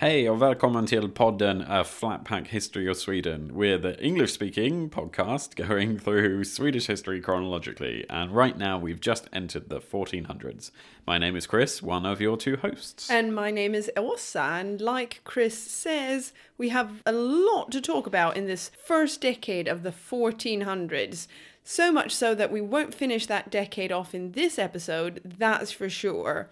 Hej och välkommen till podden A Flatpack History of Sweden. We're the English speaking podcast going through Swedish history chronologically, and right now we've just entered the 1400s. My name is Chris, one of your two hosts. And my name is Åsa, and like Chris says, we have a lot to talk about in this first decade of the 1400s. So much so that we won't finish that decade off in this episode, that's for sure.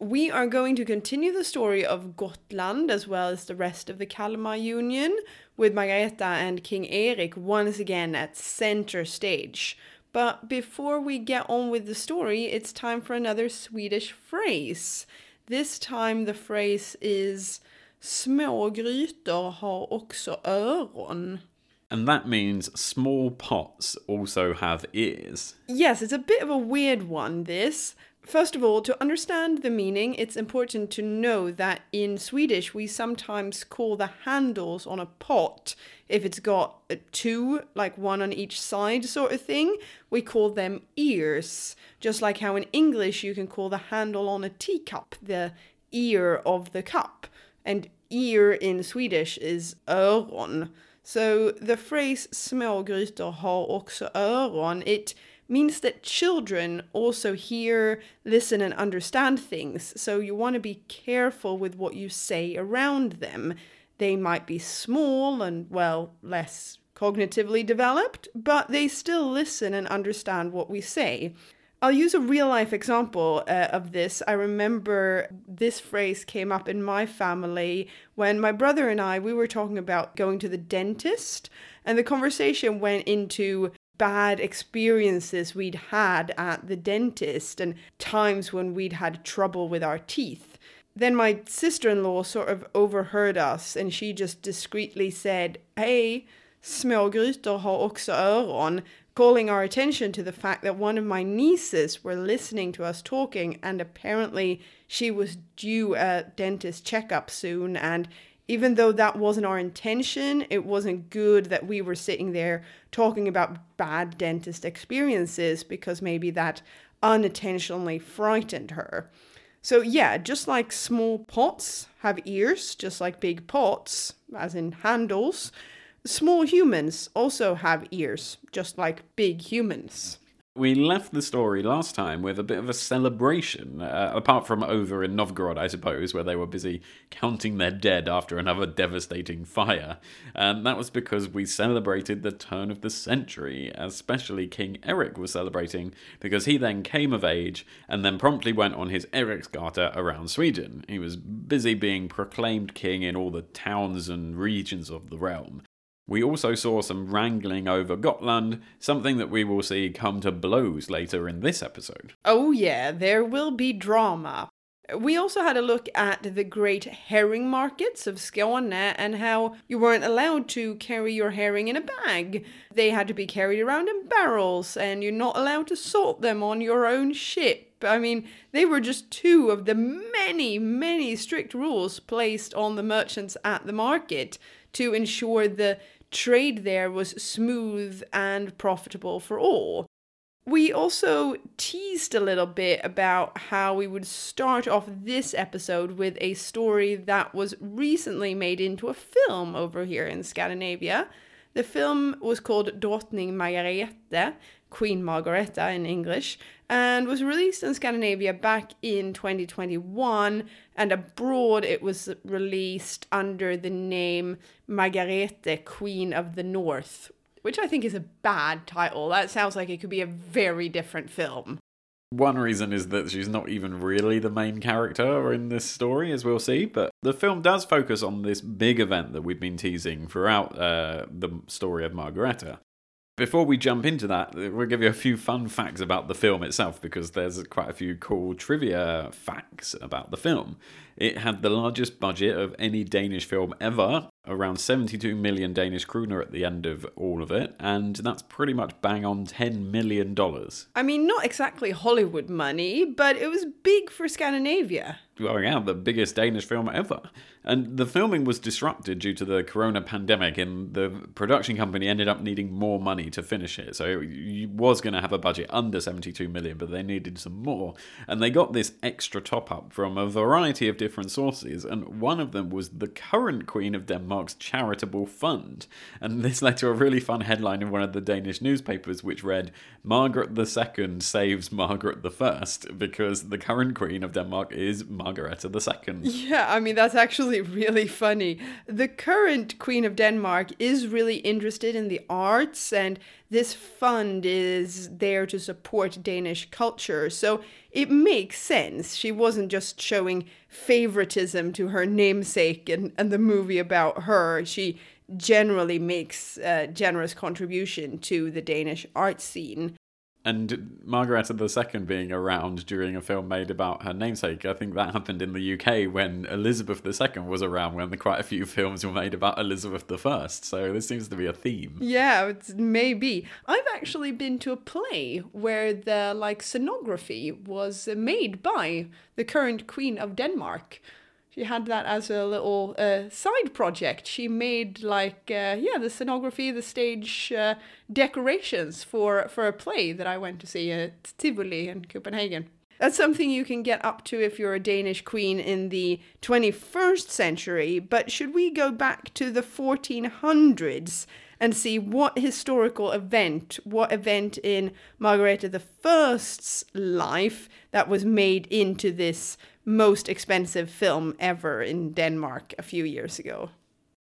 We are going to continue the story of Gotland as well as the rest of the Kalmar Union, with Margareta and King Erik once again at center stage. But before we get on with the story, it's time for another Swedish phrase. This time the phrase is Små grytor har också öron. And that means small pots also have ears. Yes, it's a bit of a weird one, this. First of all, to understand the meaning, it's important to know that in Swedish we sometimes call the handles on a pot, if it's got two, like one on each side sort of thing, we call them ears. Just like how in English you can call the handle on a teacup the ear of the cup. And ear in Swedish is öron. So the phrase små grytor har också öron, it means that children also hear, listen, and understand things. So you want to be careful with what you say around them. They might be small and, well, less cognitively developed, but they still listen and understand what we say. I'll use a real life example uh, of this. I remember this phrase came up in my family when my brother and I we were talking about going to the dentist and the conversation went into bad experiences we'd had at the dentist and times when we'd had trouble with our teeth. Then my sister in law sort of overheard us and she just discreetly said, Hey, små har också öron, calling our attention to the fact that one of my nieces were listening to us talking and apparently she was due a dentist checkup soon and even though that wasn't our intention, it wasn't good that we were sitting there talking about bad dentist experiences because maybe that unintentionally frightened her. So, yeah, just like small pots have ears, just like big pots, as in handles, small humans also have ears, just like big humans. We left the story last time with a bit of a celebration, uh, apart from over in Novgorod, I suppose, where they were busy counting their dead after another devastating fire. And that was because we celebrated the turn of the century, especially King Eric was celebrating, because he then came of age and then promptly went on his Eriksgata around Sweden. He was busy being proclaimed king in all the towns and regions of the realm. We also saw some wrangling over Gotland, something that we will see come to blows later in this episode. Oh, yeah, there will be drama. We also had a look at the great herring markets of Skåne and how you weren't allowed to carry your herring in a bag. They had to be carried around in barrels, and you're not allowed to salt them on your own ship. I mean, they were just two of the many, many strict rules placed on the merchants at the market to ensure the trade there was smooth and profitable for all. We also teased a little bit about how we would start off this episode with a story that was recently made into a film over here in Scandinavia. The film was called Drottning Margarete, Queen Margareta in English, and was released in Scandinavia back in 2021. And abroad, it was released under the name Margarete, Queen of the North, which I think is a bad title. That sounds like it could be a very different film. One reason is that she's not even really the main character in this story, as we'll see, but the film does focus on this big event that we've been teasing throughout uh, the story of Margareta. Before we jump into that, we'll give you a few fun facts about the film itself because there's quite a few cool trivia facts about the film. It had the largest budget of any Danish film ever, around 72 million Danish kroner at the end of all of it, and that's pretty much bang on $10 million. I mean, not exactly Hollywood money, but it was big for Scandinavia. Yeah, the biggest Danish film ever. And the filming was disrupted due to the corona pandemic, and the production company ended up needing more money to finish it. So it was going to have a budget under 72 million, but they needed some more. And they got this extra top up from a variety of different sources, and one of them was the current Queen of Denmark's charitable fund. And this led to a really fun headline in one of the Danish newspapers, which read, Margaret II saves Margaret I, because the current Queen of Denmark is Margareta II. Yeah, I mean, that's actually really funny. The current Queen of Denmark is really interested in the arts, and this fund is there to support Danish culture. So it makes sense. She wasn't just showing favoritism to her namesake and, and the movie about her. She generally makes a generous contribution to the Danish art scene and Margareta II being around during a film made about her namesake. I think that happened in the UK when Elizabeth II was around, when quite a few films were made about Elizabeth I. So this seems to be a theme. Yeah, it's maybe. I've actually been to a play where the like scenography was made by the current Queen of Denmark she had that as a little uh, side project. She made like uh, yeah the scenography, the stage uh, decorations for for a play that I went to see at Tivoli in Copenhagen. That's something you can get up to if you're a Danish queen in the 21st century. But should we go back to the 1400s and see what historical event, what event in Margareta I's life that was made into this most expensive film ever in Denmark a few years ago.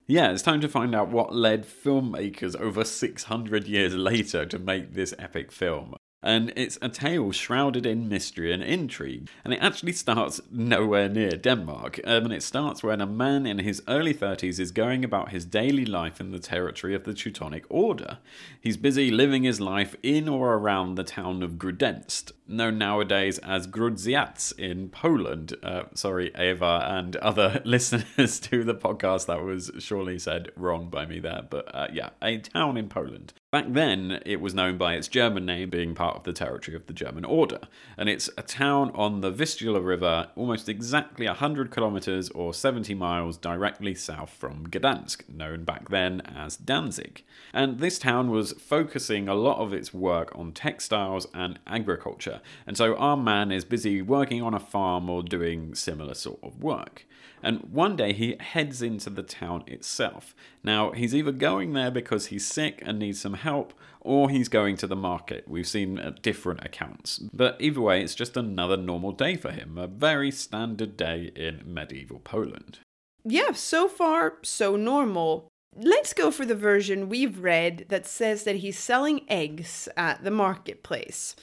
Yeah, it's time to find out what led filmmakers over 600 years later to make this epic film and it's a tale shrouded in mystery and intrigue. And it actually starts nowhere near Denmark, um, and it starts when a man in his early 30s is going about his daily life in the territory of the Teutonic Order. He's busy living his life in or around the town of Graudenz, known nowadays as Grudziądz in Poland. Uh, sorry, Eva and other listeners to the podcast, that was surely said wrong by me there, but uh, yeah, a town in Poland. Back then, it was known by its German name, being part of the territory of the German Order, and it's a town on the Vistula River, almost exactly 100 kilometers or 70 miles directly south from Gdansk, known back then as Danzig. And this town was focusing a lot of its work on textiles and agriculture, and so our man is busy working on a farm or doing similar sort of work and one day he heads into the town itself. Now, he's either going there because he's sick and needs some help, or he's going to the market. We've seen uh, different accounts. But either way, it's just another normal day for him, a very standard day in medieval Poland. Yeah, so far, so normal. Let's go for the version we've read that says that he's selling eggs at the marketplace.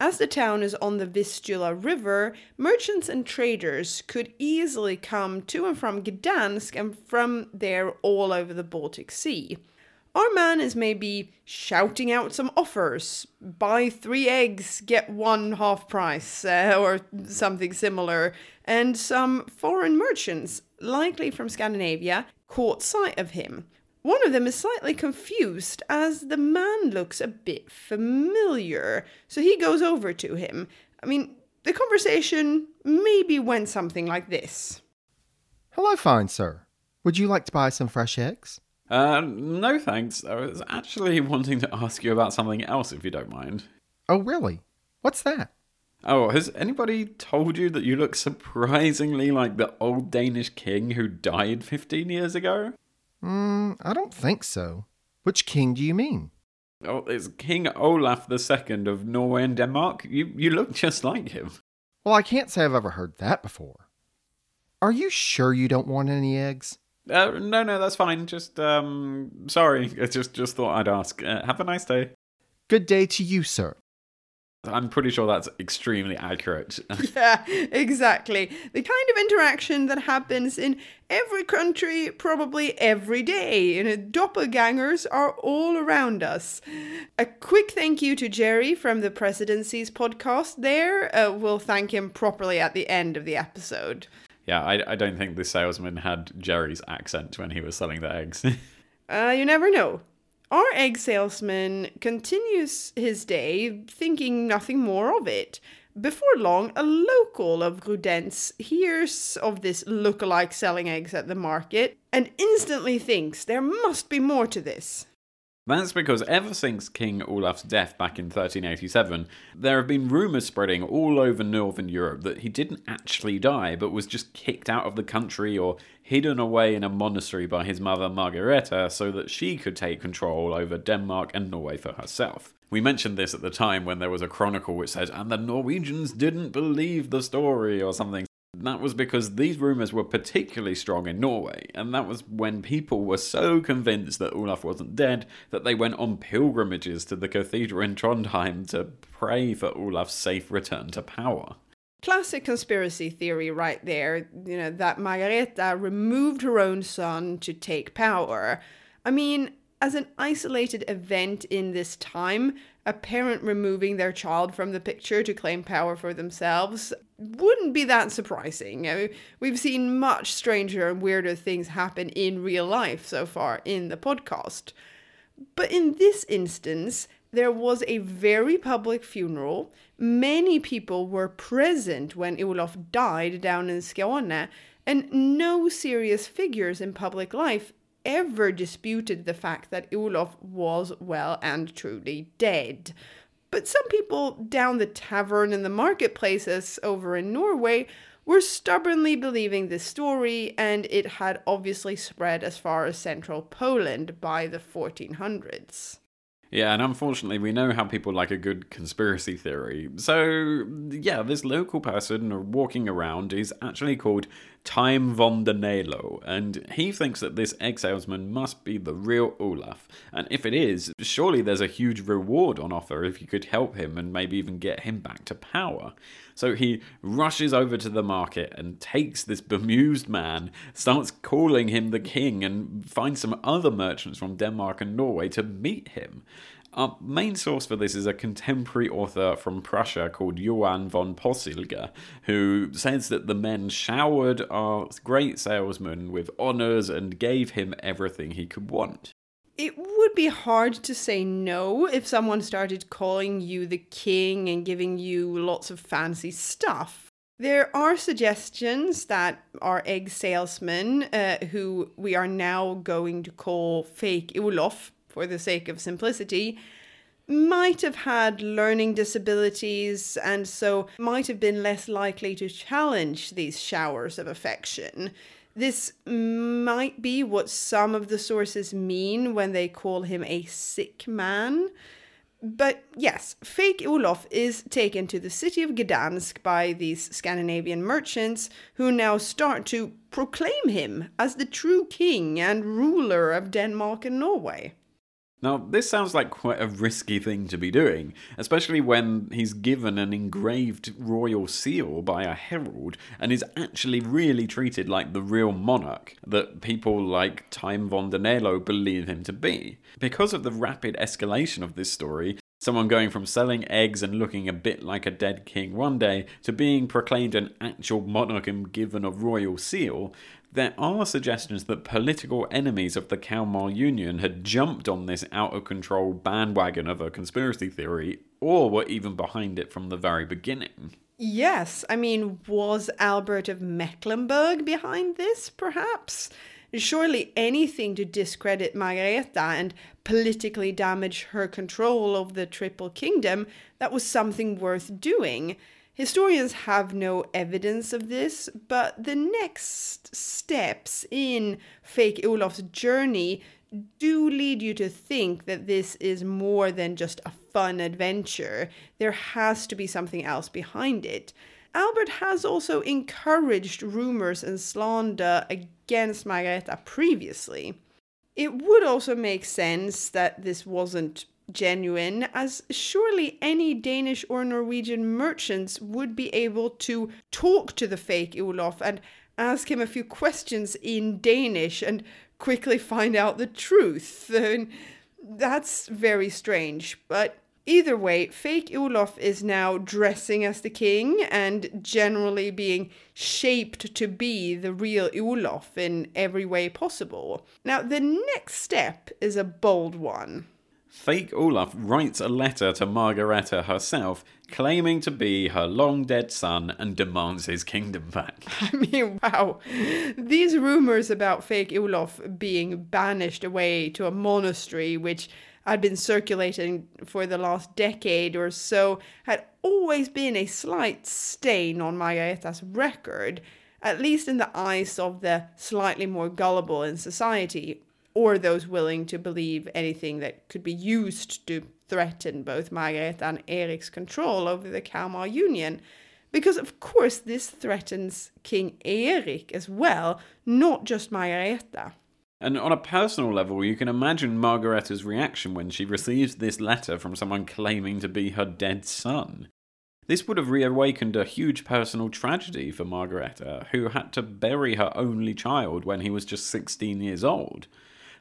As the town is on the Vistula River, merchants and traders could easily come to and from Gdansk and from there all over the Baltic Sea. Our man is maybe shouting out some offers buy three eggs, get one half price, uh, or something similar. And some foreign merchants, likely from Scandinavia, caught sight of him. One of them is slightly confused as the man looks a bit familiar, so he goes over to him. I mean, the conversation maybe went something like this Hello, fine sir. Would you like to buy some fresh eggs? Uh, no thanks. I was actually wanting to ask you about something else, if you don't mind. Oh, really? What's that? Oh, has anybody told you that you look surprisingly like the old Danish king who died 15 years ago? Mm, I don't think so. Which king do you mean? Oh, it's King Olaf II of Norway and Denmark. You, you look just like him. Well, I can't say I've ever heard that before. Are you sure you don't want any eggs? Uh, no, no, that's fine. Just, um, sorry. I just, just thought I'd ask. Uh, have a nice day. Good day to you, sir. I'm pretty sure that's extremely accurate. yeah, exactly. The kind of interaction that happens in every country, probably every day. And doppelgangers are all around us. A quick thank you to Jerry from the Presidencies podcast there. Uh, we'll thank him properly at the end of the episode. Yeah, I, I don't think the salesman had Jerry's accent when he was selling the eggs. uh, you never know. Our egg salesman continues his day thinking nothing more of it. Before long, a local of Graudenz hears of this look-alike selling eggs at the market and instantly thinks there must be more to this. That's because ever since King Olaf's death back in 1387, there have been rumours spreading all over northern Europe that he didn't actually die, but was just kicked out of the country or hidden away in a monastery by his mother Margareta so that she could take control over Denmark and Norway for herself. We mentioned this at the time when there was a chronicle which said, and the Norwegians didn't believe the story or something. That was because these rumours were particularly strong in Norway, and that was when people were so convinced that Olaf wasn't dead that they went on pilgrimages to the cathedral in Trondheim to pray for Olaf's safe return to power. Classic conspiracy theory right there, you know, that Margareta removed her own son to take power. I mean, as an isolated event in this time, a parent removing their child from the picture to claim power for themselves wouldn't be that surprising. I mean, we've seen much stranger and weirder things happen in real life so far in the podcast. But in this instance, there was a very public funeral. Many people were present when Olaf died down in Skåne, and no serious figures in public life ever disputed the fact that Olaf was well and truly dead. But some people down the tavern in the marketplaces over in Norway were stubbornly believing this story, and it had obviously spread as far as central Poland by the 1400s. Yeah, and unfortunately, we know how people like a good conspiracy theory. So, yeah, this local person walking around is actually called Time von der Nelo, and he thinks that this egg salesman must be the real Olaf. And if it is, surely there's a huge reward on offer if you could help him and maybe even get him back to power. So he rushes over to the market and takes this bemused man, starts calling him the king, and finds some other merchants from Denmark and Norway to meet him. Our main source for this is a contemporary author from Prussia called Johann von Posilge, who says that the men showered our great salesman with honours and gave him everything he could want. It would be hard to say no if someone started calling you the king and giving you lots of fancy stuff. There are suggestions that our egg salesman, uh, who we are now going to call fake Olof for the sake of simplicity, might have had learning disabilities and so might have been less likely to challenge these showers of affection. This might be what some of the sources mean when they call him a sick man. But yes, fake Olof is taken to the city of Gdansk by these Scandinavian merchants who now start to proclaim him as the true king and ruler of Denmark and Norway. Now, this sounds like quite a risky thing to be doing, especially when he's given an engraved royal seal by a herald and is actually really treated like the real monarch that people like Time von der Nelo believe him to be. Because of the rapid escalation of this story, Someone going from selling eggs and looking a bit like a dead king one day to being proclaimed an actual monarch and given a royal seal, there are suggestions that political enemies of the Kalmar Union had jumped on this out of control bandwagon of a conspiracy theory, or were even behind it from the very beginning. Yes, I mean, was Albert of Mecklenburg behind this, perhaps? Surely anything to discredit Margareta and politically damage her control of the Triple Kingdom, that was something worth doing. Historians have no evidence of this, but the next steps in fake Olaf's journey do lead you to think that this is more than just a fun adventure. There has to be something else behind it. Albert has also encouraged rumors and slander against Margareta previously. It would also make sense that this wasn't genuine, as surely any Danish or Norwegian merchants would be able to talk to the fake Olaf and ask him a few questions in Danish and quickly find out the truth. That's very strange, but Either way, fake Olaf is now dressing as the king and generally being shaped to be the real Olaf in every way possible. Now, the next step is a bold one. Fake Olaf writes a letter to Margareta herself, claiming to be her long dead son and demands his kingdom back. I mean, wow. These rumors about fake Olaf being banished away to a monastery, which had been circulating for the last decade or so, had always been a slight stain on Margareta's record, at least in the eyes of the slightly more gullible in society, or those willing to believe anything that could be used to threaten both Margaret and Eric's control over the Kalmar Union. Because, of course, this threatens King Eric as well, not just Margareta. And on a personal level, you can imagine Margareta's reaction when she receives this letter from someone claiming to be her dead son. This would have reawakened a huge personal tragedy for Margareta, who had to bury her only child when he was just 16 years old.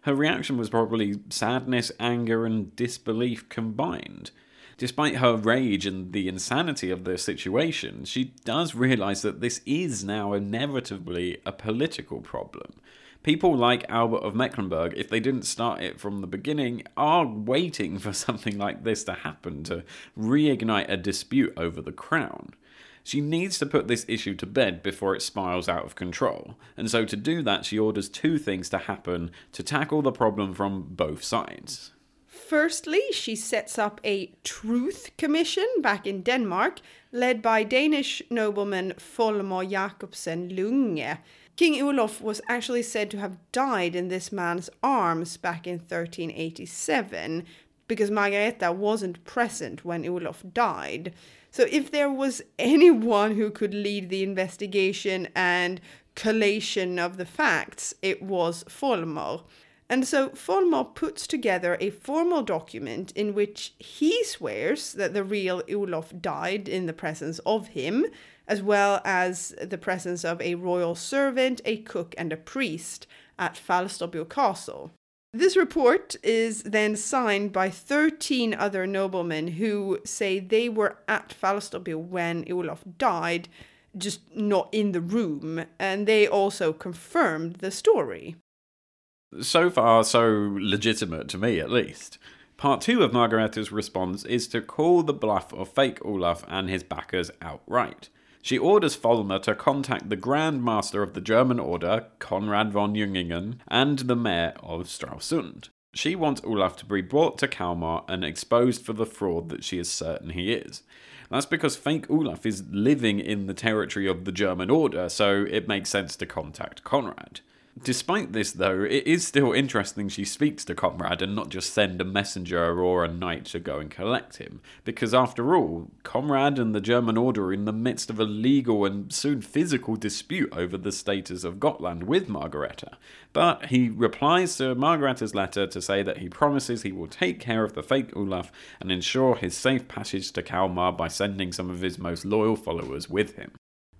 Her reaction was probably sadness, anger, and disbelief combined. Despite her rage and the insanity of the situation, she does realise that this is now inevitably a political problem. People like Albert of Mecklenburg, if they didn't start it from the beginning, are waiting for something like this to happen to reignite a dispute over the crown. She needs to put this issue to bed before it spirals out of control, and so to do that, she orders two things to happen to tackle the problem from both sides. Firstly, she sets up a truth commission back in Denmark, led by Danish nobleman Folmar Jacobsen Lunge. King Olaf was actually said to have died in this man's arms back in 1387 because Margareta wasn't present when Olaf died. So if there was anyone who could lead the investigation and collation of the facts, it was Folmar. And so Folmar puts together a formal document in which he swears that the real Olaf died in the presence of him, as well as the presence of a royal servant, a cook, and a priest at Falsterbo Castle. This report is then signed by 13 other noblemen who say they were at Falsterbo when Olaf died, just not in the room, and they also confirmed the story. So far, so legitimate to me at least. Part two of Margareta's response is to call the bluff of fake Olaf and his backers outright. She orders Folmar to contact the Grand Master of the German Order, Konrad von Jungingen, and the Mayor of Stralsund. She wants Olaf to be brought to Kalmar and exposed for the fraud that she is certain he is. That's because fake Olaf is living in the territory of the German Order, so it makes sense to contact Konrad. Despite this, though, it is still interesting she speaks to Konrad and not just send a messenger or a knight to go and collect him. Because after all, Konrad and the German Order are in the midst of a legal and soon physical dispute over the status of Gotland with Margareta. But he replies to Margareta's letter to say that he promises he will take care of the fake Olaf and ensure his safe passage to Kalmar by sending some of his most loyal followers with him.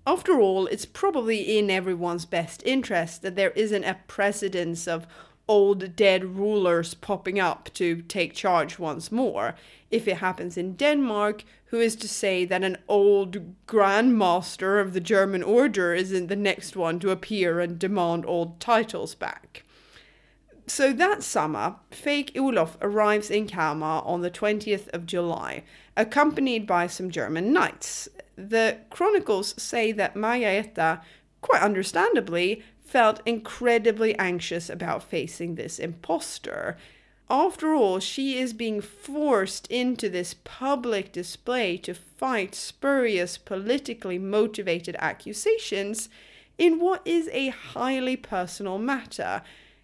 After all, it's probably in everyone's best interest that there isn't a precedence of old dead rulers popping up to take charge once more. If it happens in Denmark, who is to say that an old Grand Master of the German Order isn't the next one to appear and demand old titles back? So that summer, fake Olaf arrives in Kalmar on the 20th of July, accompanied by some German knights, the chronicles say that Margareta, quite understandably, felt incredibly anxious about facing this impostor. After all, she is being forced into this public display to fight spurious, politically motivated accusations in what is a highly personal matter.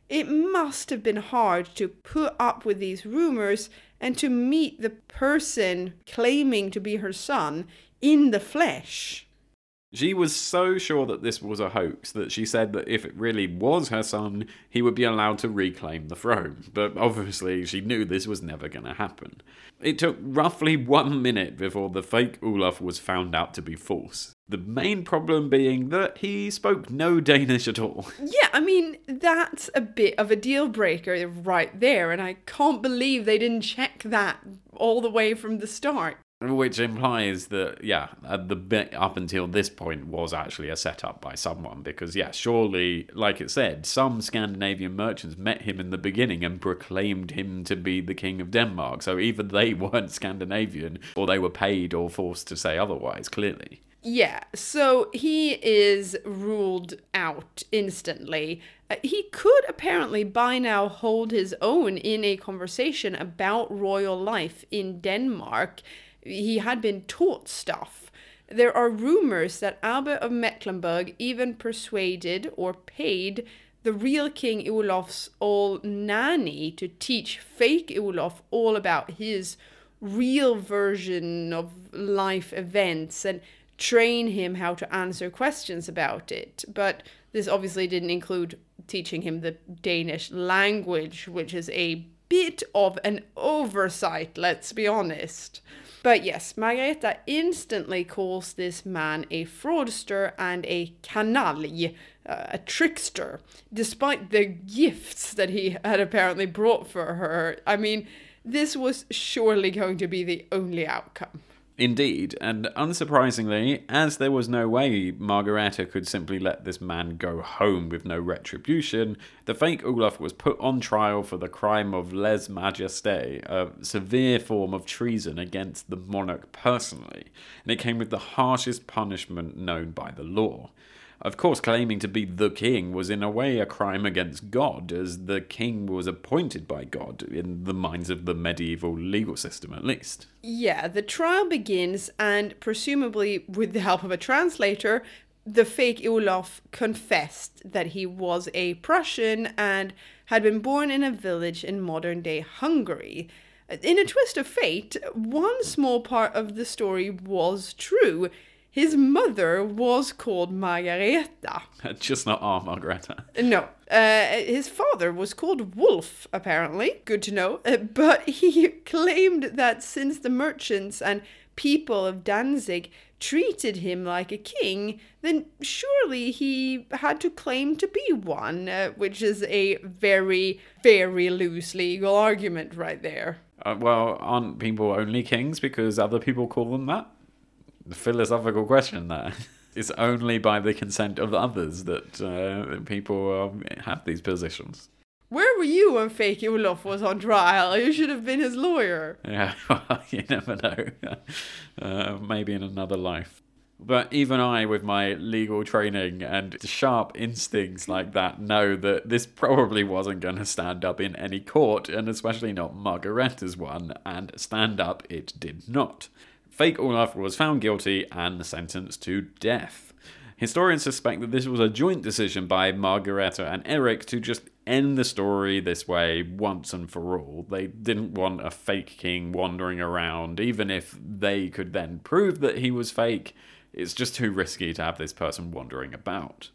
It must have been hard to put up with these rumors and to meet the person claiming to be her son in the flesh. She was so sure that this was a hoax that she said that if it really was her son, he would be allowed to reclaim the throne. But obviously, she knew this was never going to happen. It took roughly one minute before the fake Olaf was found out to be false. The main problem being that he spoke no Danish at all. Yeah, I mean, that's a bit of a deal breaker right there, and I can't believe they didn't check that all the way from the start. Which implies that, yeah, uh, the bit up until this point was actually a setup by someone. Because, yeah, surely, like it said, some Scandinavian merchants met him in the beginning and proclaimed him to be the king of Denmark. So either they weren't Scandinavian or they were paid or forced to say otherwise, clearly. Yeah, so he is ruled out instantly. Uh, he could apparently by now hold his own in a conversation about royal life in Denmark. He had been taught stuff. There are rumors that Albert of Mecklenburg even persuaded or paid the real King Olaf's old nanny to teach fake Olaf all about his real version of life events and train him how to answer questions about it. But this obviously didn't include teaching him the Danish language, which is a bit of an oversight, let's be honest. But yes, Margareta instantly calls this man a fraudster and a canaille, uh, a trickster, despite the gifts that he had apparently brought for her. I mean, this was surely going to be the only outcome. Indeed, and unsurprisingly, as there was no way Margareta could simply let this man go home with no retribution, the fake Olaf was put on trial for the crime of lese majesté, a severe form of treason against the monarch personally, and it came with the harshest punishment known by the law. Of course, claiming to be the king was in a way a crime against God, as the king was appointed by God, in the minds of the medieval legal system at least. Yeah, the trial begins, and presumably with the help of a translator, the fake Olaf confessed that he was a Prussian and had been born in a village in modern day Hungary. In a twist of fate, one small part of the story was true. His mother was called Margareta. Just not our Margareta. No. Uh, his father was called Wolf, apparently. Good to know. Uh, but he claimed that since the merchants and people of Danzig treated him like a king, then surely he had to claim to be one, uh, which is a very, very loose legal argument right there. Uh, well, aren't people only kings because other people call them that? The philosophical question there. It's only by the consent of others that uh, people um, have these positions. Where were you when fake Olaf was on trial? You should have been his lawyer. Yeah, well, you never know. Uh, maybe in another life. But even I, with my legal training and sharp instincts like that, know that this probably wasn't going to stand up in any court, and especially not Margareta's one, and stand up it did not. Fake Olaf was found guilty and sentenced to death. Historians suspect that this was a joint decision by Margareta and Eric to just end the story this way once and for all. They didn't want a fake king wandering around, even if they could then prove that he was fake. It's just too risky to have this person wandering about.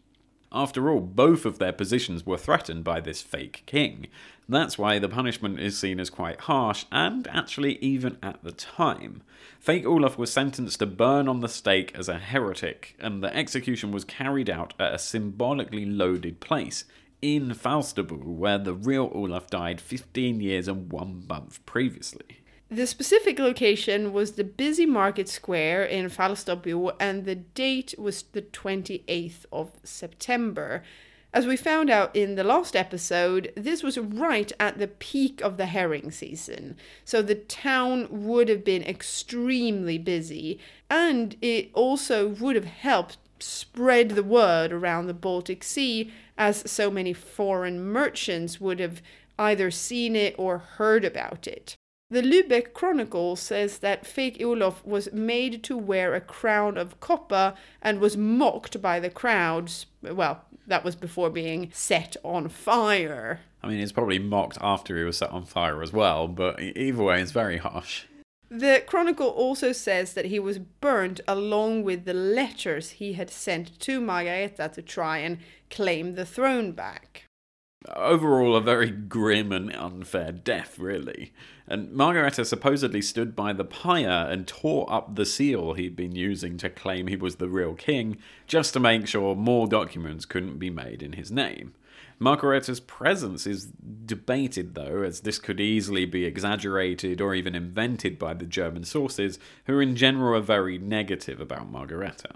After all, both of their positions were threatened by this fake king. That's why the punishment is seen as quite harsh, and actually even at the time. Fake Olaf was sentenced to burn on the stake as a heretic, and the execution was carried out at a symbolically loaded place in Falsterbo, where the real Olaf died 15 years and one month previously. The specific location was the busy market square in Falsterbo, and the date was the 28th of September. As we found out in the last episode, this was right at the peak of the herring season, so the town would have been extremely busy, and it also would have helped spread the word around the Baltic Sea, as so many foreign merchants would have either seen it or heard about it. The Lübeck Chronicle says that fake Olaf was made to wear a crown of copper and was mocked by the crowds. Well, that was before being set on fire. I mean, it's probably mocked after he was set on fire as well, but either way, it's very harsh. The Chronicle also says that he was burnt along with the letters he had sent to Margareta to try and claim the throne back. Overall, a very grim and unfair death, really. And Margareta supposedly stood by the pyre and tore up the seal he'd been using to claim he was the real king, just to make sure more documents couldn't be made in his name. Margareta's presence is debated, though, as this could easily be exaggerated or even invented by the German sources, who in general are very negative about Margareta.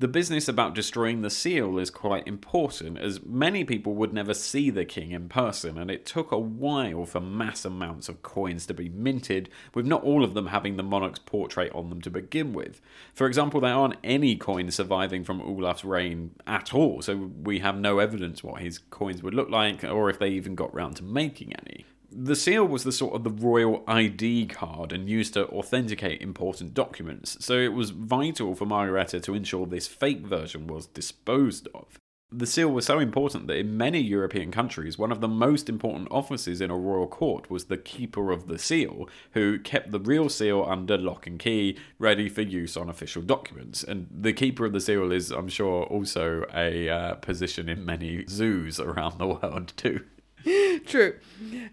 The business about destroying the seal is quite important, as many people would never see the king in person, and it took a while for mass amounts of coins to be minted, with not all of them having the monarch's portrait on them to begin with. For example, there aren't any coins surviving from Olaf's reign at all, so we have no evidence what his coins would look like, or if they even got round to making any. The seal was the sort of the royal ID card and used to authenticate important documents, so it was vital for Margareta to ensure this fake version was disposed of. The seal was so important that in many European countries, one of the most important offices in a royal court was the keeper of the seal, who kept the real seal under lock and key, ready for use on official documents. And the keeper of the seal is, I'm sure, also a uh, position in many zoos around the world, too. True.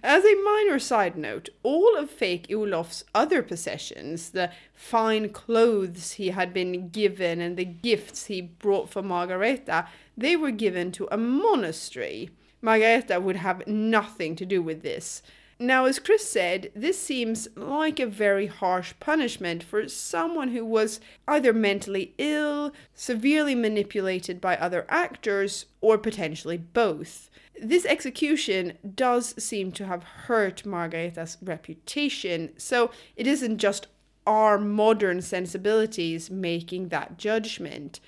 As a minor side note, all of fake Olof's other possessions, the fine clothes he had been given and the gifts he brought for Margareta, they were given to a monastery. Margareta would have nothing to do with this. Now, as Chris said, this seems like a very harsh punishment for someone who was either mentally ill, severely manipulated by other actors, or potentially both. This execution does seem to have hurt Margareta's reputation, so it isn't just our modern sensibilities making that judgment.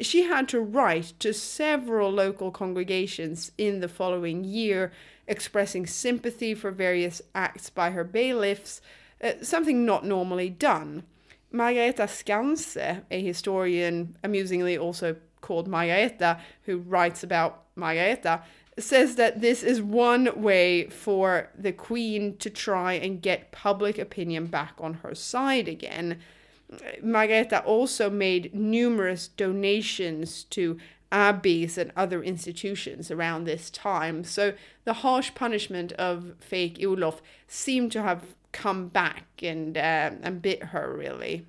She had to write to several local congregations in the following year, expressing sympathy for various acts by her bailiffs, uh, something not normally done. Margareta Skanse, a historian amusingly also called Margareta, who writes about Margareta, says that this is one way for the queen to try and get public opinion back on her side again. Margareta also made numerous donations to abbeys and other institutions around this time, so the harsh punishment of fake Olof seemed to have come back and uh, and bit her really.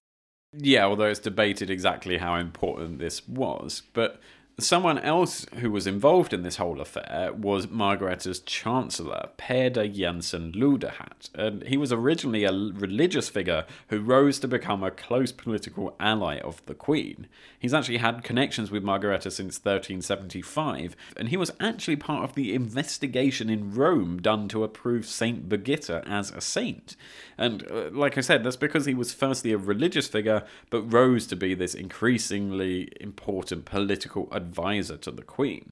Yeah, although it's debated exactly how important this was, but Someone else who was involved in this whole affair was Margareta's chancellor, Peder Jensen Lodehat, and he was originally a religious figure who rose to become a close political ally of the Queen. He's actually had connections with Margareta since 1375, and he was actually part of the investigation in Rome done to approve Saint Birgitta as a saint. And uh, like I said, that's because he was firstly a religious figure, but rose to be this increasingly important political advisor to the Queen.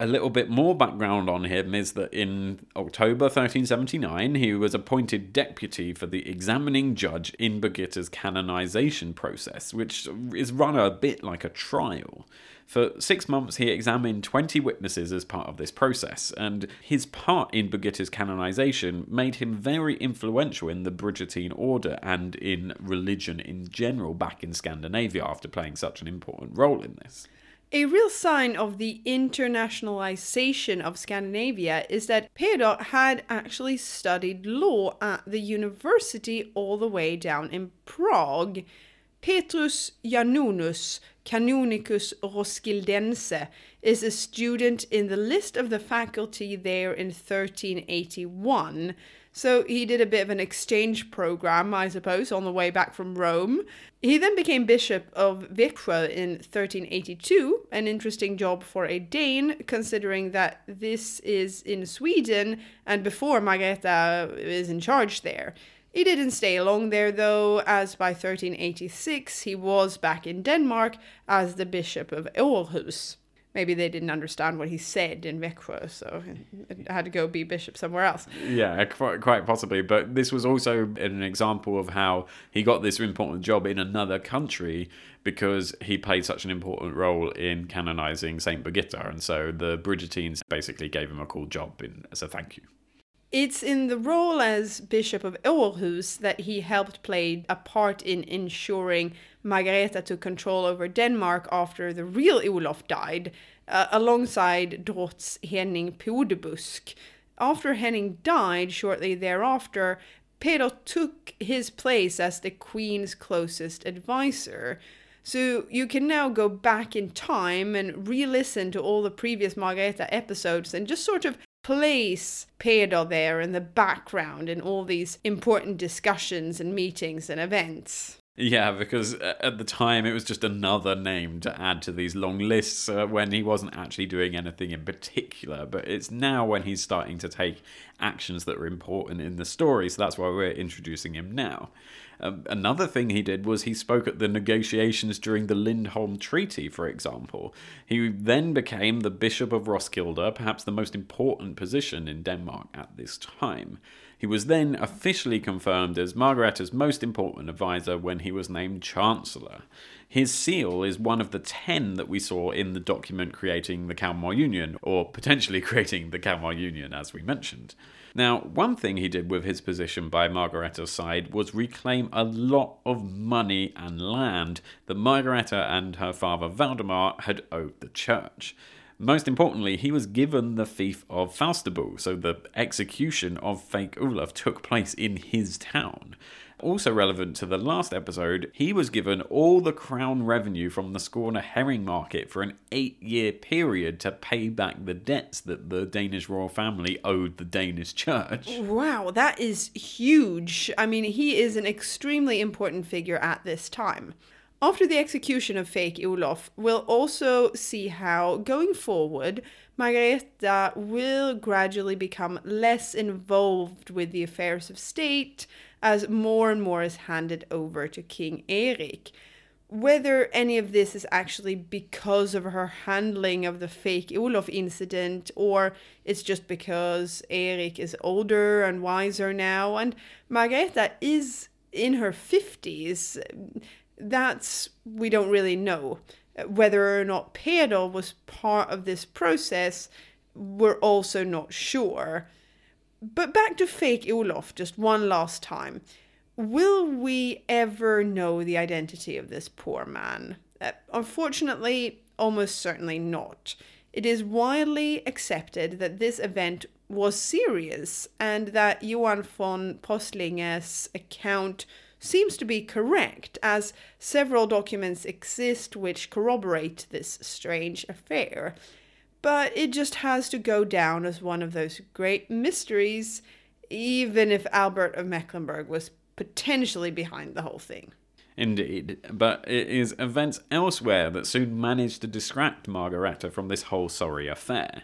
A little bit more background on him is that in October 1379, he was appointed deputy for the examining judge in Birgitta's canonization process, which is run a bit like a trial. For six months, he examined 20 witnesses as part of this process, and his part in Birgitta's canonization made him very influential in the Brigittine order and in religion in general back in Scandinavia after playing such an important role in this. A real sign of the internationalization of Scandinavia is that Peder had actually studied law at the university all the way down in Prague. Petrus Janonus Canonicus Roskildense is a student in the list of the faculty there in 1381. So he did a bit of an exchange program, I suppose, on the way back from Rome. He then became bishop of Växjö in 1382, an interesting job for a Dane, considering that this is in Sweden and before Margareta is in charge there. He didn't stay long there though, as by 1386 he was back in Denmark as the bishop of Aarhus maybe they didn't understand what he said in Växjö, so had to go be bishop somewhere else. Yeah, quite, possibly. But this was also an example of how he got this important job in another country because he played such an important role in canonizing Saint Birgitta, and so the Brigittines basically gave him a cool job in, as a thank you. It's in the role as Bishop of Aarhus that he helped play a part in ensuring Margareta took control over Denmark after the real Olof died, uh, alongside Drots Henning Podebusk. After Henning died shortly thereafter, Peder took his place as the Queen's closest advisor. So you can now go back in time and re listen to all the previous Margareta episodes and just sort of place Peder there in the background in all these important discussions and meetings and events. Yeah, because uh, at the time it was just another name to add to these long lists uh, when he wasn't actually doing anything in particular. But it's now when he's starting to take actions that are important in the story, so that's why we're introducing him now. Um, another thing he did was he spoke at the negotiations during the Lindholm Treaty, for example. He then became the Bishop of Roskilde, perhaps the most important position in Denmark at this time. He was then officially confirmed as Margareta's most important advisor when he was named Chancellor. His seal is one of the ten that we saw in the document creating the Kalmar Union, or potentially creating the Kalmar Union, as we mentioned. Now, one thing he did with his position by Margareta's side was reclaim a lot of money and land that Margareta and her father Valdemar had owed the church. Most importantly, he was given the fief of Falsterbo, so the execution of fake Olof took place in his town. Also relevant to the last episode, he was given all the crown revenue from the Skåne herring market for an eight year period to pay back the debts that the Danish royal family owed the Danish church. Wow, that is huge. I mean, he is an extremely important figure at this time. After the execution of fake Olof, we'll also see how, going forward, Margareta will gradually become less involved with the affairs of state as more and more is handed over to King Erik. Whether any of this is actually because of her handling of the fake Olof incident, or it's just because Erik is older and wiser now, and Margareta is in her 50s, that's we don't really know. Whether or not Peder was part of this process, we're also not sure. But back to fake Olof just one last time. Will we ever know the identity of this poor man? Uh, unfortunately, almost certainly not. It is widely accepted that this event was serious and that Johan von Posilge's account seems to be correct, as several documents exist which corroborate this strange affair. But it just has to go down as one of those great mysteries, even if Albert of Mecklenburg was potentially behind the whole thing. Indeed, but it is events elsewhere that soon managed to distract Margareta from this whole sorry affair.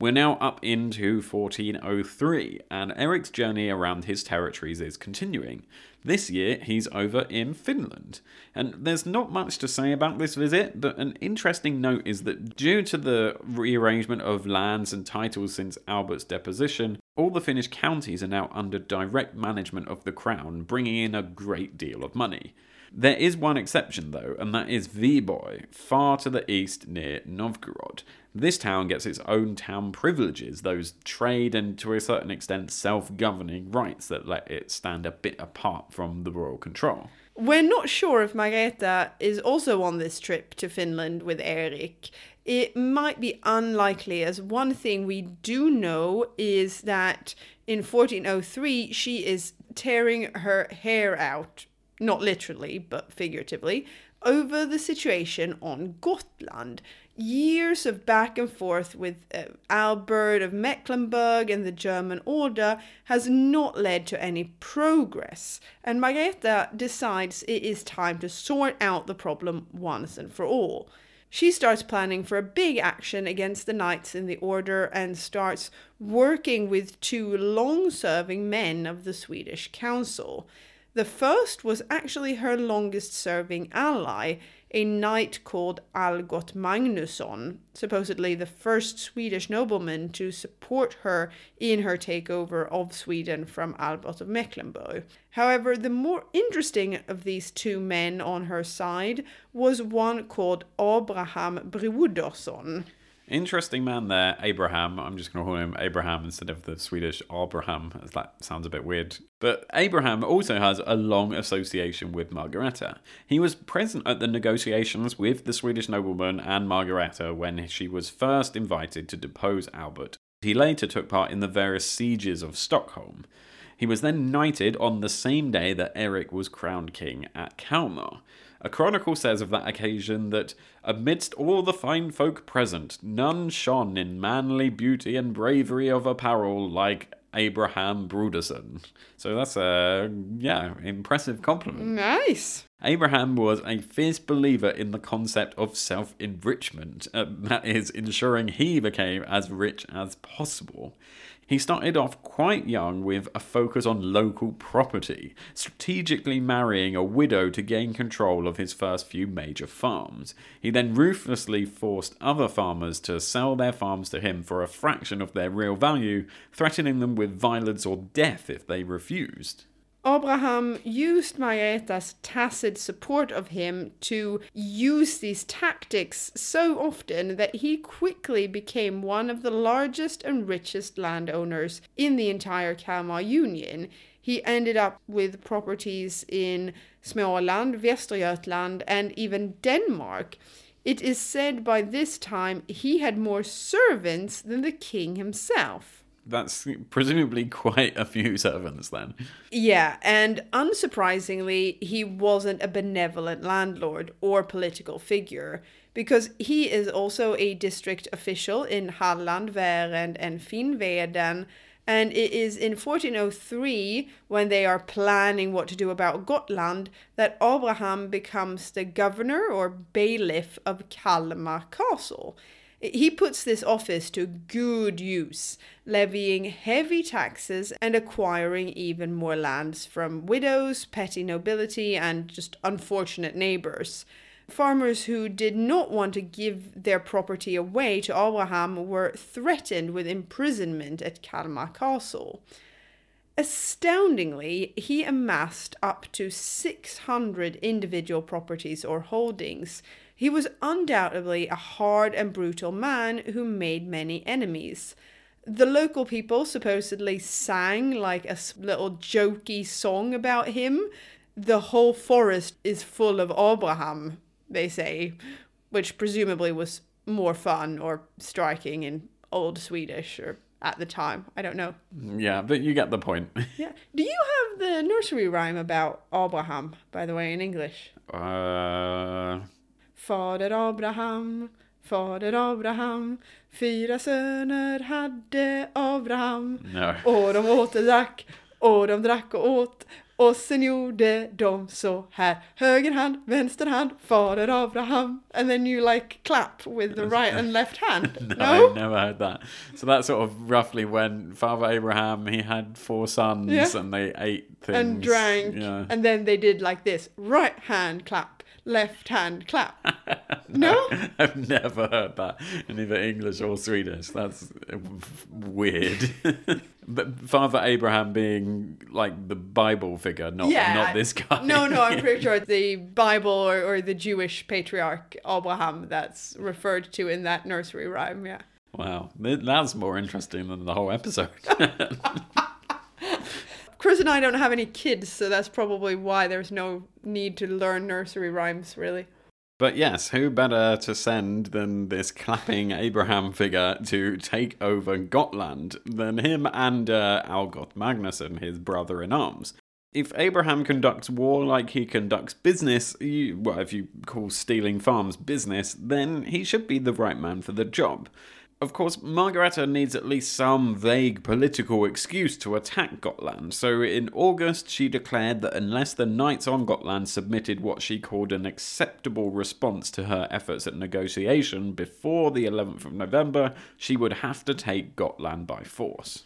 We're now up into 1403, and Eric's journey around his territories is continuing. This year, he's over in Finland. And there's not much to say about this visit, but an interesting note is that due to the rearrangement of lands and titles since Albert's deposition, all the Finnish counties are now under direct management of the crown, bringing in a great deal of money. There is one exception, though, and that is Viborg, far to the east near Novgorod. This town gets its own town privileges, those trade and to a certain extent self governing rights that let it stand a bit apart from the royal control. We're not sure if Margareta is also on this trip to Finland with Erik. It might be unlikely, as one thing we do know is that in 1403 she is tearing her hair out not literally, but figuratively, over the situation on Gotland. Years of back and forth with uh, Albert of Mecklenburg and the German order has not led to any progress, and Margareta decides it is time to sort out the problem once and for all. She starts planning for a big action against the knights in the order and starts working with two long serving men of the Swedish council. The first was actually her longest serving ally, a knight called Algot Magnusson, supposedly the first Swedish nobleman to support her in her takeover of Sweden from Albert of Mecklenburg. However, the more interesting of these two men on her side was one called Abraham Brodersson. Interesting man there, Abraham. I'm just going to call him Abraham instead of the Swedish Abraham, as that sounds a bit weird. But Abraham also has a long association with Margareta. He was present at the negotiations with the Swedish nobleman and Margareta when she was first invited to depose Albert. He later took part in the various sieges of Stockholm. He was then knighted on the same day that Eric was crowned king at Kalmar. A chronicle says of that occasion that amidst all the fine folk present, none shone in manly beauty and bravery of apparel like Abraham Brodersson. So that's a yeah, impressive compliment. Nice. Abraham was a fierce believer in the concept of self enrichment, uh, that is, ensuring he became as rich as possible. He started off quite young with a focus on local property, strategically marrying a widow to gain control of his first few major farms. He then ruthlessly forced other farmers to sell their farms to him for a fraction of their real value, threatening them with violence or death if they refused. Abraham used Margareta's tacit support of him to use these tactics so often that he quickly became one of the largest and richest landowners in the entire Kalmar Union. He ended up with properties in Småland, Västergötland, and even Denmark. It is said by this time he had more servants than the king himself. That's presumably quite a few servants then. Yeah, and unsurprisingly, he wasn't a benevolent landlord or political figure because he is also a district official in Halland, Värend, and Finnveden. And it is in 1403, when they are planning what to do about Gotland, that Abraham becomes the governor or bailiff of Kalmar Castle. He puts this office to good use, levying heavy taxes and acquiring even more lands from widows, petty nobility, and just unfortunate neighbors. Farmers who did not want to give their property away to Abraham were threatened with imprisonment at Kalmar Castle. Astoundingly, he amassed up to 600 individual properties or holdings, he was undoubtedly a hard and brutal man who made many enemies. The local people supposedly sang like a little jokey song about him. The whole forest is full of Abraham, they say, which presumably was more fun or striking in old Swedish or at the time. I don't know. Yeah, but you get the point. yeah. Do you have the nursery rhyme about Abraham, by the way, in English? Uh Fader Abraham, fader Abraham, fyra söner hade Abraham. No. Och de åt och drack, och de drack och åt. Och sen gjorde de så här. Höger hand, vänster hand, fader Abraham. And then you like clap with the right and left hand. no, no, I've never heard that. So that's sort of roughly when Father Abraham, he had four sons yeah. and they ate things. And drank. Yeah. And then they did like this. Right hand clap left hand clap. no, no? I've never heard that in either English or Swedish. That's weird. but Father Abraham being like the Bible figure, not yeah. not this guy. No, no, I'm pretty sure it's the Bible or, or the Jewish patriarch Abraham that's referred to in that nursery rhyme. Yeah. Wow, that's more interesting than the whole episode. Chris and I don't have any kids, so that's probably why there's no need to learn nursery rhymes, really. But yes, who better to send than this clapping Abraham figure to take over Gotland than him and uh, Algot Magnusson, his brother in arms? If Abraham conducts war like he conducts business, you, well, if you call stealing farms business, then he should be the right man for the job. Of course, Margareta needs at least some vague political excuse to attack Gotland, so in August she declared that unless the knights on Gotland submitted what she called an acceptable response to her efforts at negotiation before the 11th of November, she would have to take Gotland by force.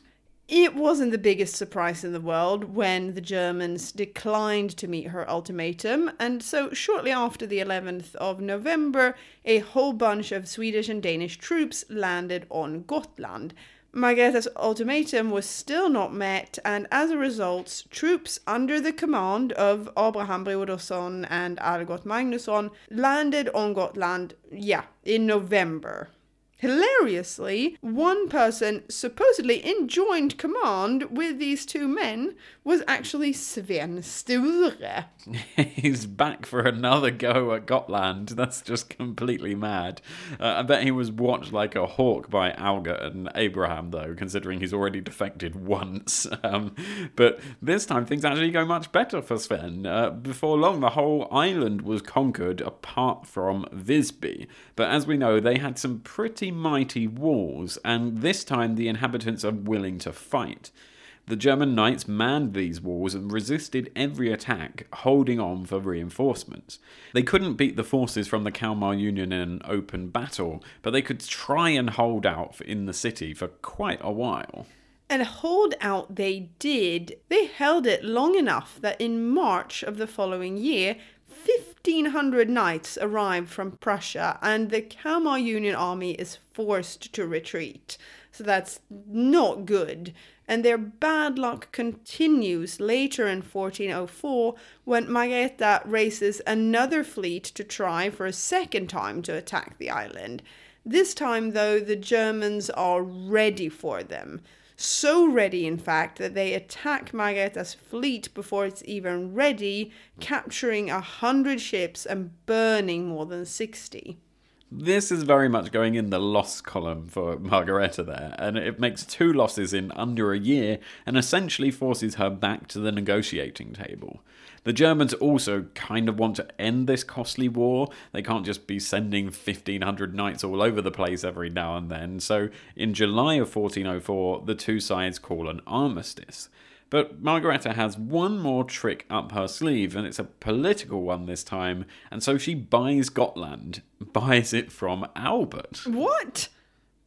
It wasn't the biggest surprise in the world when the Germans declined to meet her ultimatum, and so shortly after the 11th of November, a whole bunch of Swedish and Danish troops landed on Gotland. Margareta's ultimatum was still not met, and as a result, troops under the command of Abraham Brodersson and Algot Magnusson landed on Gotland, yeah, in November. Hilariously, one person supposedly in joint command with these two men was actually Sven Sture. He's back for another go at Gotland. That's just completely mad. Uh, I bet he was watched like a hawk by Algot and Abraham, though, considering he's already defected once. Um, but this time things actually go much better for Sven. Uh, before long, the whole island was conquered apart from Visby. But as we know, they had some pretty mighty walls, and this time the inhabitants are willing to fight. The German knights manned these walls and resisted every attack, holding on for reinforcements. They couldn't beat the forces from the Kalmar Union in an open battle, but they could try and hold out in the city for quite a while. And hold out they did. They held it long enough that in March of the following year, 1500 knights arrive from Prussia, and the Kalmar Union army is forced to retreat. So that's not good. And their bad luck continues later in 1404 when Margareta raises another fleet to try for a second time to attack the island. This time, though, the Germans are ready for them. So ready, in fact, that they attack Margareta's fleet before it's even ready, capturing a hundred ships and burning more than 60. This is very much going in the loss column for Margareta there, and it makes two losses in under a year and essentially forces her back to the negotiating table. The Germans also kind of want to end this costly war. They can't just be sending 1500 knights all over the place every now and then. So, in July of 1404, the two sides call an armistice. But Margareta has one more trick up her sleeve, and it's a political one this time, and so she buys Gotland, buys it from Albert. What?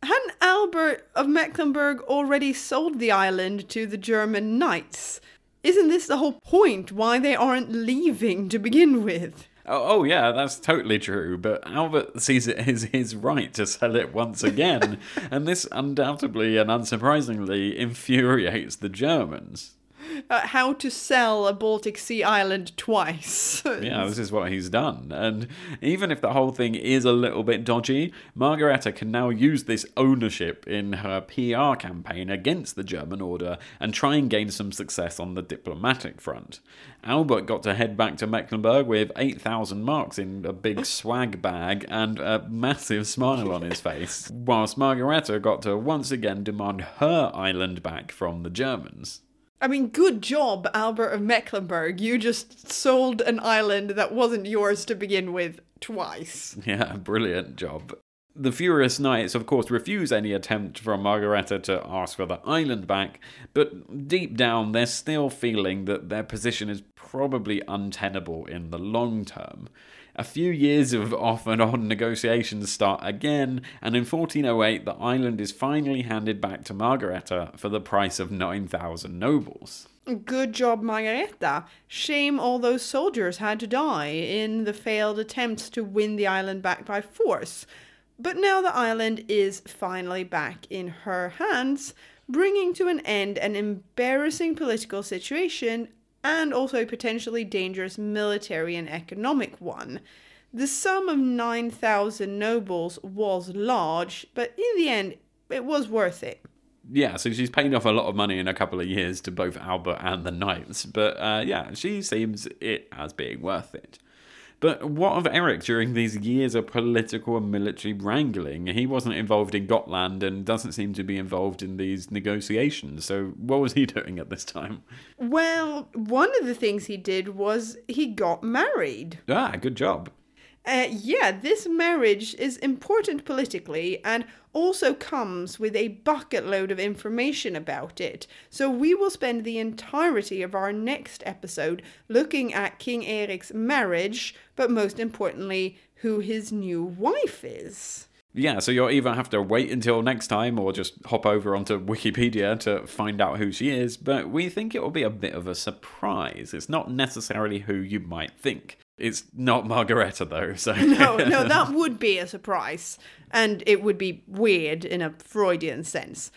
Hadn't Albert of Mecklenburg already sold the island to the German knights? Isn't this the whole point why they aren't leaving to begin with? Oh, oh, yeah, that's totally true. But Albert sees it as his right to sell it once again, and this undoubtedly and unsurprisingly infuriates the Germans. Uh, how to sell a Baltic Sea island twice. yeah, this is what he's done. And even if the whole thing is a little bit dodgy, Margareta can now use this ownership in her PR campaign against the German order and try and gain some success on the diplomatic front. Albert got to head back to Mecklenburg with 8,000 marks in a big swag bag and a massive smile on his face, whilst Margareta got to once again demand her island back from the Germans. I mean, good job, Albert of Mecklenburg. You just sold an island that wasn't yours to begin with twice. Yeah, brilliant job. The furious knights, of course, refuse any attempt from Margareta to ask for the island back, but deep down they're still feeling that their position is probably untenable in the long term. A few years of off and on negotiations start again, and in 1408 the island is finally handed back to Margareta for the price of 9,000 nobles. Good job, Margareta. Shame all those soldiers had to die in the failed attempts to win the island back by force. But now the island is finally back in her hands, bringing to an end an embarrassing political situation and also potentially dangerous military and economic one. The sum of 9,000 nobles was large, but in the end, it was worth it. Yeah, so she's paid off a lot of money in a couple of years to both Albert and the Knights, but uh, yeah, she seems it as being worth it. But what of Eric during these years of political and military wrangling? He wasn't involved in Gotland and doesn't seem to be involved in these negotiations. So, what was he doing at this time? Well, one of the things he did was he got married. Ah, good job. Uh, yeah, this marriage is important politically and also comes with a bucket load of information about it. So we will spend the entirety of our next episode looking at King Eric's marriage, but most importantly, who his new wife is. Yeah, so you'll either have to wait until next time or just hop over onto Wikipedia to find out who she is, but we think it will be a bit of a surprise. It's not necessarily who you might think. It's not Margareta though, so no, no, that would be a surprise, and it would be weird in a Freudian sense.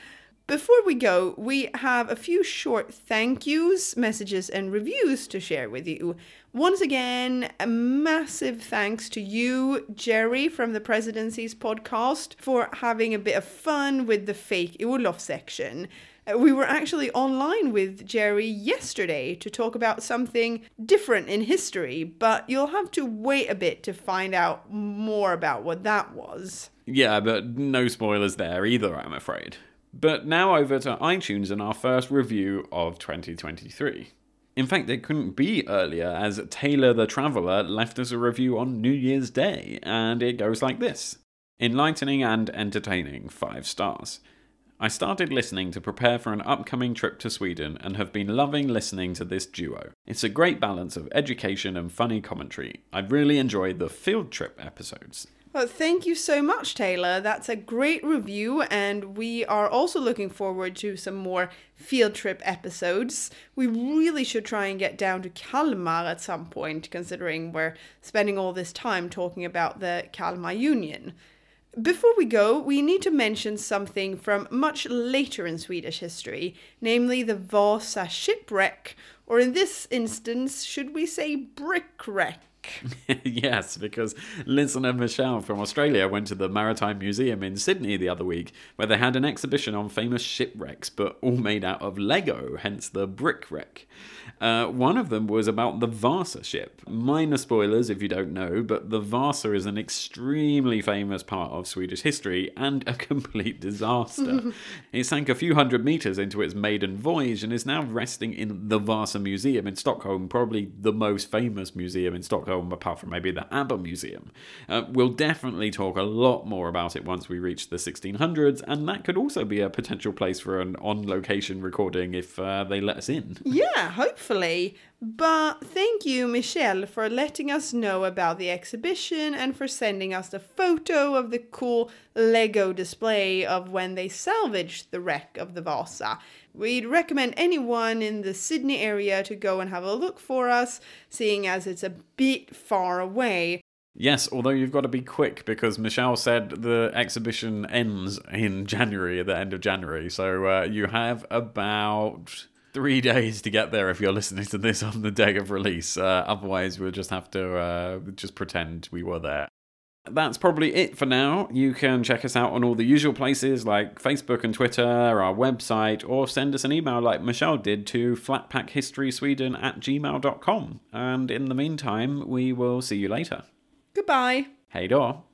Before we go, we have a few short thank yous, messages, and reviews to share with you. Once again, a massive thanks to you, Jerry, from the Presidencies podcast, for having a bit of fun with the fake Olof section. Uh, We were actually online with Jerry yesterday to talk about something different in history, but you'll have to wait a bit to find out more about what that was. Yeah, but no spoilers there either, I'm afraid. But now over to iTunes and our first review of 2023. In fact, it couldn't be earlier as Taylor the Traveller left us a review on New Year's Day, and it goes like this Enlightening and entertaining, 5 stars. I started listening to prepare for an upcoming trip to Sweden and have been loving listening to this duo. It's a great balance of education and funny commentary. I really enjoyed the field trip episodes. Well, thank you so much, Taylor. That's a great review, and we are also looking forward to some more field trip episodes. We really should try and get down to Kalmar at some point, considering we're spending all this time talking about the Kalmar Union. Before we go, we need to mention something from much later in Swedish history, namely the Vasa shipwreck, or in this instance, should we say brick wreck? yes, because listener Michelle from Australia went to the Maritime Museum in Sydney the other week, where they had an exhibition on famous shipwrecks, but all made out of Lego, hence the brick wreck. Uh, one of them was about the Vasa ship. Minor spoilers if you don't know, but the Vasa is an extremely famous part of Swedish history and a complete disaster. it sank a few hundred meters into its maiden voyage and is now resting in the Vasa Museum in Stockholm, probably the most famous museum in Stockholm, apart from maybe the ABBA Museum. Uh, we'll definitely talk a lot more about it once we reach the 1600s, and that could also be a potential place for an on location recording if uh, they let us in. Yeah, hopefully. But thank you, Michelle, for letting us know about the exhibition and for sending us the photo of the cool Lego display of when they salvaged the wreck of the Vasa. We'd recommend anyone in the Sydney area to go and have a look for us, seeing as it's a bit far away. Yes, although you've got to be quick because Michelle said the exhibition ends in January, at the end of January. So uh, you have about three days to get there if you're listening to this on the day of release. Uh, otherwise, we'll just have to uh, just pretend we were there. That's probably it for now. You can check us out on all the usual places like Facebook and Twitter, our website, or send us an email like Michelle did to flatpackhistorysweden at gmail.com. And in the meantime, we will see you later. Goodbye. Hey då!